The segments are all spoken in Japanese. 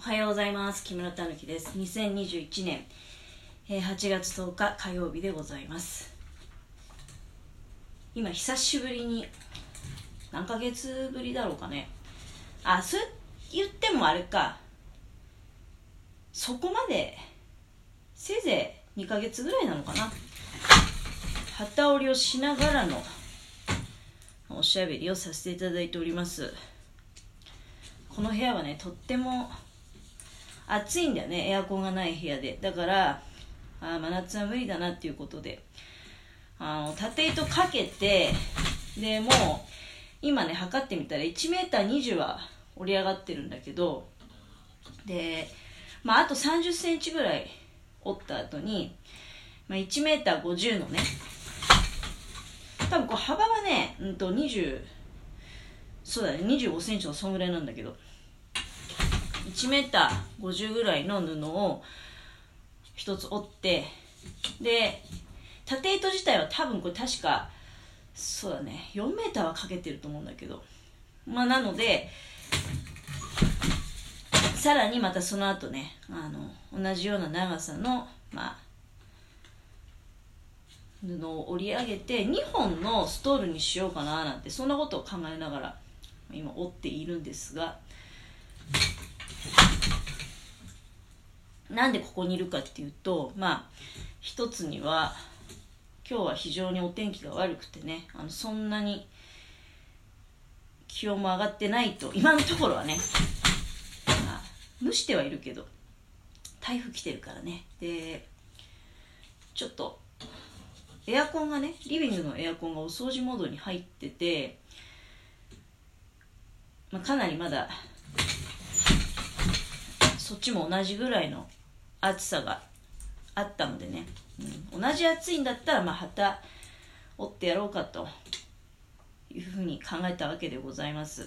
おはようございます。木村たぬきです。2021年。8月10日火曜日でございます。今久しぶりに何ヶ月ぶりだろうかね。あそう言ってもあれか。そこまでせいぜい2ヶ月ぐらいなのかな。旗織りをしながらのおしゃべりをさせていただいております。この部屋はねとっても暑いんだよねエアコンがない部屋で。だからあ真夏は無理だなっていうことで。あの縦糸かけてでもう今ね測ってみたら 1m20 は折り上がってるんだけどで、まあ、あと3 0センチぐらい折った後に、まあ、1m50 のね多分こう幅はね、うんと20そうだね25センチのそんぐらいなんだけど1メーター50ぐらいの布を一つ折ってで縦糸自体は多分これ確かそうだね4メーターはかけてると思うんだけど。まあなのでさらにまたその後ねあの同じような長さのまあ布を折り上げて2本のストールにしようかななんてそんなことを考えながら今折っているんですがなんでここにいるかっていうとまあ一つには今日は非常にお天気が悪くてねあのそんなに気温も上がってないと今のところはね、まあ、蒸してはいるけど台風来てるからね。でちょっとエアコンがねリビングのエアコンがお掃除モードに入ってて、まあ、かなりまだそっちも同じぐらいの暑さがあったのでね、うん、同じ暑いんだったらまあ旗折ってやろうかというふうに考えたわけでございます。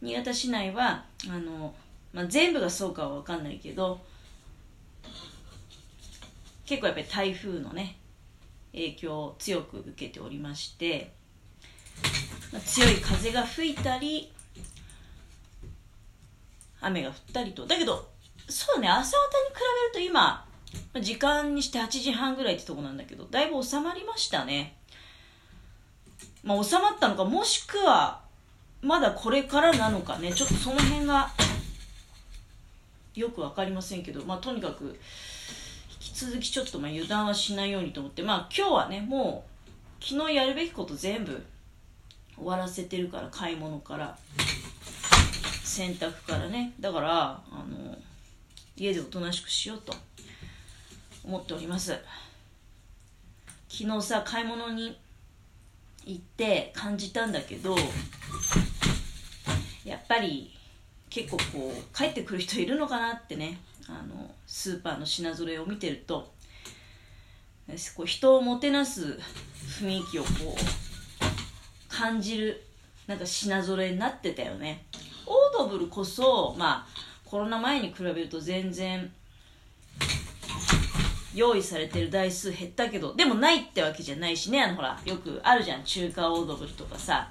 新潟市内はあの、まあ、全部がそうかは分かんないけど結構やっぱり台風のね影響を強く受けておりまして、まあ、強い風が吹いたり雨が降ったりと。だけどそうね朝方に比べると今時間にして8時半ぐらいってとこなんだけどだいぶ収まりましたね。まあ収まったのかもしくはまだこれからなのかね。ちょっとその辺がよく分かりませんけどまあとにかく引き続きちょっとまあ油断はしないようにと思って。まあ今日はねもう昨日やるべきこと全部終わらせてるから買い物から。洗濯からね。だからあの家でおとなしくしようと思っております。昨日さ買い物に行って感じたんだけどやっぱり結構こう帰ってくる人いるのかなってね。あのスーパーの品揃えを見てるとこう人をもてなす雰囲気をこう感じるなんか品揃えになってたよね。ブルこそ、まあ、コロナ前に比べると全然用意されてる台数減ったけどでもないってわけじゃないしね。あのほらよくあるじゃん。中華オードブルとかさ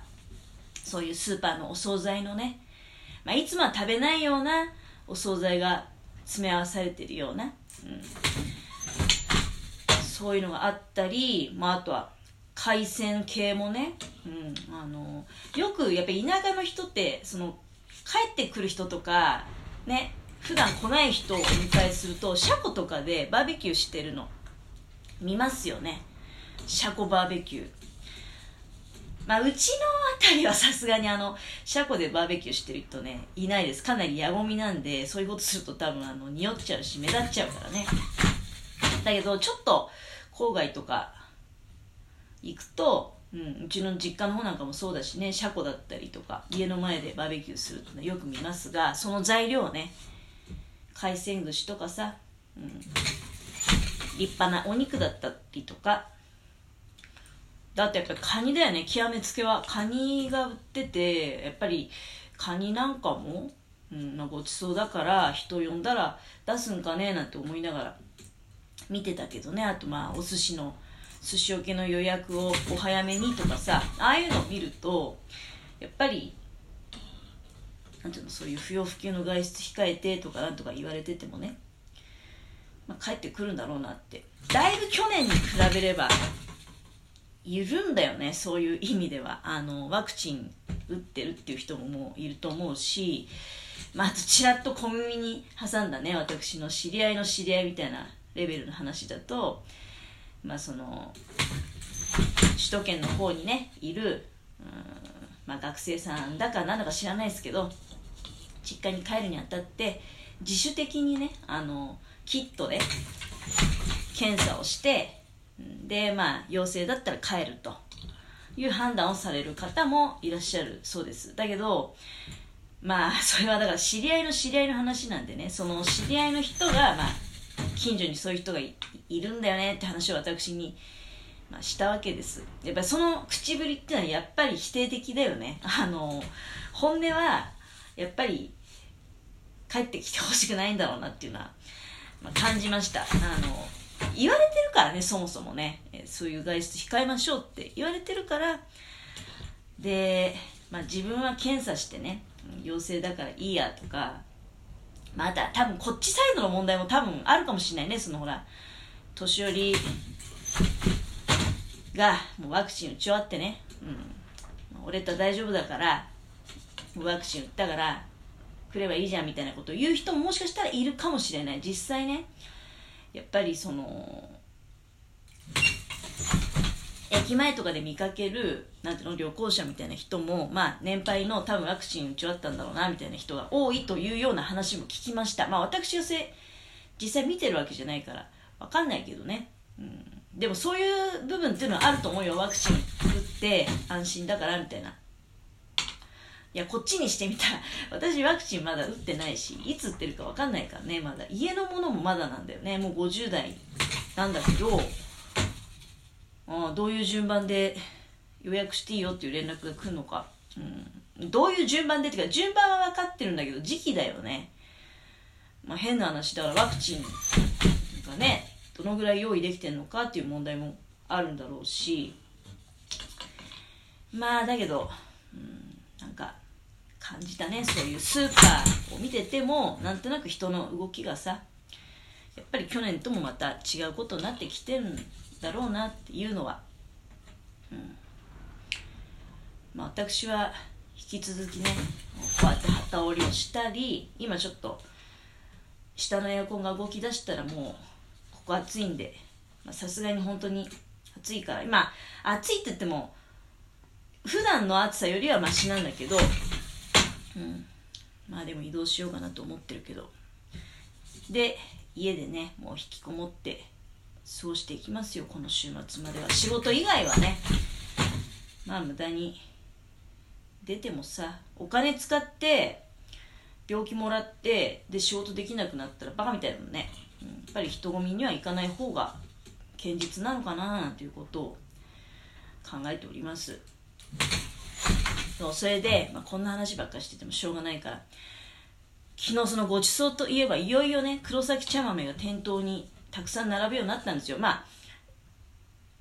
そういうスーパーのお惣菜のね、まあ、いつもは食べないようなお惣菜が詰め合わされてるような、うん、そういうのがあったり、まあ、あとは海鮮系もね、うん、あのよくやっぱ田舎の人ってその帰ってくる人とかね普段来ない人をお迎えすると車庫とかでバーベキューしてるの。見ますよね。車庫バーベキュー。まあうちの辺りはさすがにあの車庫でバーベキューしてる人ねいないです。かなりやごみなんでそういうことすると多分あの匂っちゃうし目立っちゃうからね。だけどちょっと郊外とか行くとうん、うちの実家の方なんかもそうだしね車庫だったりとか家の前でバーベキューするってのよく見ますがその材料をね海鮮串とかさ、うん、立派なお肉だったりとかだってやっぱりカニだよね極めつけは。カニが売っててやっぱりカニなんかも、うん、ごちそうだから人呼んだら出すんかねなんて思いながら見てたけどね。あとまあお寿司の寿司桶の予約をお早めにとかさああいうのを見るとやっぱりなんていうのそういう不要不急の外出控えてとかなんとか言われててもね、まあ、帰ってくるんだろうなって。だいぶ去年に比べればいるんだよねそういう意味では。あのワクチン打ってるっていう人ももういると思うし、まあ、あとちらっと小耳に挟んだね私の知り合いの知り合いみたいなレベルの話だとまあその首都圏の方にねいる、まあ、学生さんだかなんだか知らないですけど実家に帰るにあたって自主的にねあのキットで検査をしてでまあ陽性だったら帰ると。いう判断をされる方もいらっしゃるそうです。だけどまあそれはだから知り合いの知り合いの話なんでねその知り合いの人がまあ近所にそういう人がいるんだよねって話を私に、まあ、したわけです。やっぱりその口ぶりっていうのはやっぱり否定的だよね。あの本音はやっぱり帰ってきてほしくないんだろうなっていうのは、まあ、感じました。あの言われてるからねそもそもね。そういう外出控えましょうって言われてるから。で、まあ、自分は検査してね陽性だからいいやとかまだ多分こっちサイドの問題も多分あるかもしれないねそのほら年寄りがもうワクチン打ち終わってね、うん、俺と大丈夫だからワクチン打ったから来ればいいじゃんみたいなことを言う人ももしかしたらいるかもしれない。実際ねやっぱりその駅前とかで見かけるなんていうの旅行者みたいな人も、まあ、年配の多分ワクチン打ち終わったんだろうなみたいな人が多いというような話も聞きました、まあ、私は実際見てるわけじゃないから分かんないけどね、うん、でもそういう部分っていうのはあると思うよ。ワクチン打って安心だからみたいな。いやこっちにしてみたら 私ワクチンまだ打ってないしいつ打ってるか分かんないからね。まだ家のものもまだなんだよね。もう50代なんだけどあどういう順番で予約していいよっていう連絡が来るのか、うん、どういう順番でっていうか順番は分かってるんだけど時期だよね、まあ、変な話だからワクチンがねどのぐらい用意できてるのかっていう問題もあるんだろうし。まあだけど、うんなんか感じたねそういうスーパーを見ててもなんとなく人の動きがさやっぱり去年ともまた違うことになってきてるんだろうなっていうのは、うん。まあ、私は引き続きねこうやって旗織りをしたり今ちょっと下のエアコンが動き出したらもうここ暑いんでさすがに本当に暑いから今暑いって言っても普段の暑さよりはマシなんだけど、うん、まあでも移動しようかなと思ってるけど。で家でねもう引きこもって過ごしていきますよこの週末までは。仕事以外はね。まあ無駄に出てもさお金使って病気もらってで仕事できなくなったらバカみたいだもんね、やっぱり人混みには行かない方が堅実なのかななんていうことを考えております。そうそれで、まあ、こんな話ばっかしててもしょうがないから。昨日そのごちそうといえばいよいよね黒崎茶豆が店頭にたくさん並ぶようになったんですよ。まあ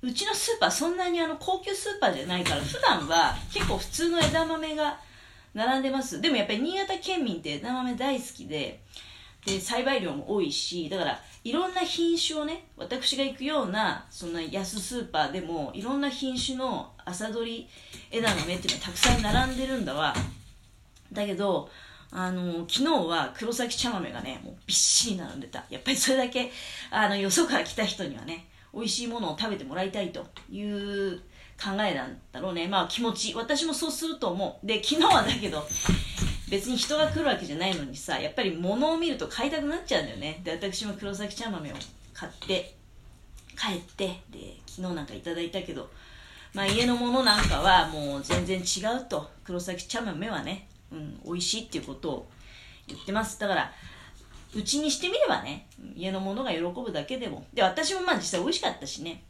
うちのスーパーそんなにあの高級スーパーじゃないから普段は結構普通の枝豆が並んでます。でもやっぱり新潟県民って枝豆大好きでで栽培量も多いしだからいろんな品種をね私が行くようなそんな安スーパーでもいろんな品種の朝どり枝豆っていうのはたくさん並んでるんだわ。だけどあの昨日は黒崎茶豆がねもうびっしり並んでた。やっぱりそれだけあのよそから来た人にはね美味しいものを食べてもらいたいという考えなんだろうね。まあ気持ち。私もそうすると思う。で昨日はだけど別に人が来るわけじゃないのにさやっぱり物を見ると買いたくなっちゃうんだよね。で私も黒崎茶豆を買って帰ってで昨日なんかいただいたけどまあ家のものなんかはもう全然違うと。黒崎茶豆はね、うん、美味しいっていうことを言ってます。だからうちにしてみればね家のものが喜ぶだけでも。で私もまあ実際美味しかったしね。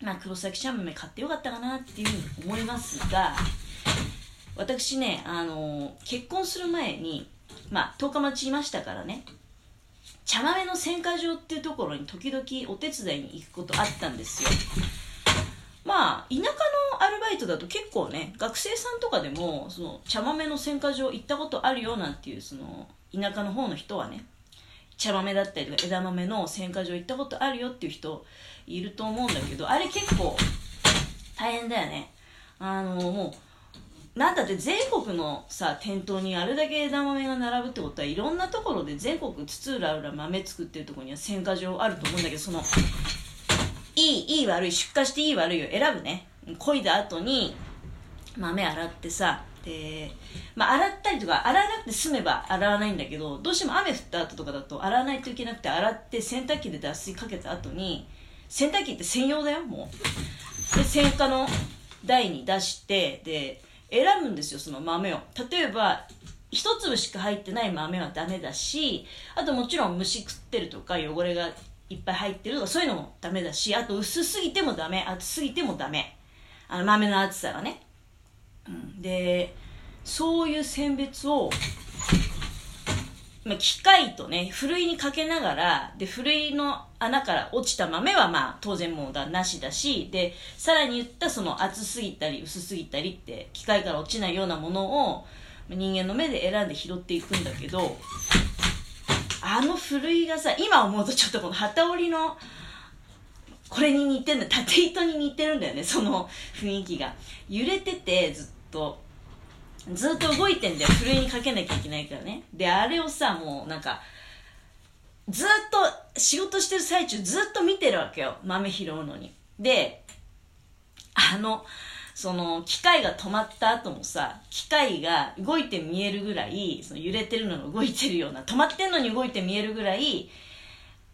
まあ黒崎茶豆買ってよかったかなっていうふうに思いますが私ね、あの結婚する前に、まあ、十日町いましたからね、茶豆の選果場っていうところに時々お手伝いに行くことあったんですよ。まあ、田舎のバイトだと結構ね学生さんとかでもその茶豆の選果場行ったことあるよなんていうその田舎の方の人はね茶豆だったりとか枝豆の選果場行ったことあるよっていう人いると思うんだけどあれ結構大変だよね。あのもうなんだって全国のさ店頭にあれだけ枝豆が並ぶってことはいろんなところで全国津々浦々豆作ってるとこには選果場あると思うんだけどそのいいいい悪い出荷していい悪いを選ぶね。漕いだ後に豆洗ってさで、まあ、洗ったりとか洗わなくて済めば洗わないんだけどどうしても雨降った後とかだと洗わないといけなくて洗って洗濯機で脱水かけた後に洗濯機って専用だよもう。で洗果の台に出してで選ぶんですよその豆を。例えば一粒しか入ってない豆はダメだしあともちろん虫食ってるとか汚れがいっぱい入ってるとかそういうのもダメだしあと薄すぎてもダメ厚すぎてもダメ。あの豆の厚さがね、うん、でそういう選別を、まあ、機械とねふるいにかけながらでふるいの穴から落ちた豆はまあ当然もうだなしだしでさらに言ったその厚すぎたり薄すぎたりって機械から落ちないようなものを人間の目で選んで拾っていくんだけどあのふるいがさ今思うとちょっとこの機織りのこれに似てるんだ縦糸に似てるんだよねその雰囲気が。揺れててずっと。ずっと動いてんだよふるいにかけなきゃいけないからね。であれをさもうなんかずっと仕事してる最中ずっと見てるわけよ豆拾うのに。であのその機械が止まった後もさ機械が動いて見えるぐらいその揺れてるのが動いてるような止まってんのに動いて見えるぐらい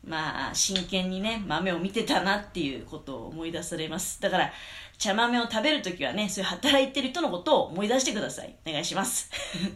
まあ真剣にね豆を見てたなっていうことを思い出されます。だから茶豆を食べるときはねそういう働いてる人のことを思い出してください。お願いします。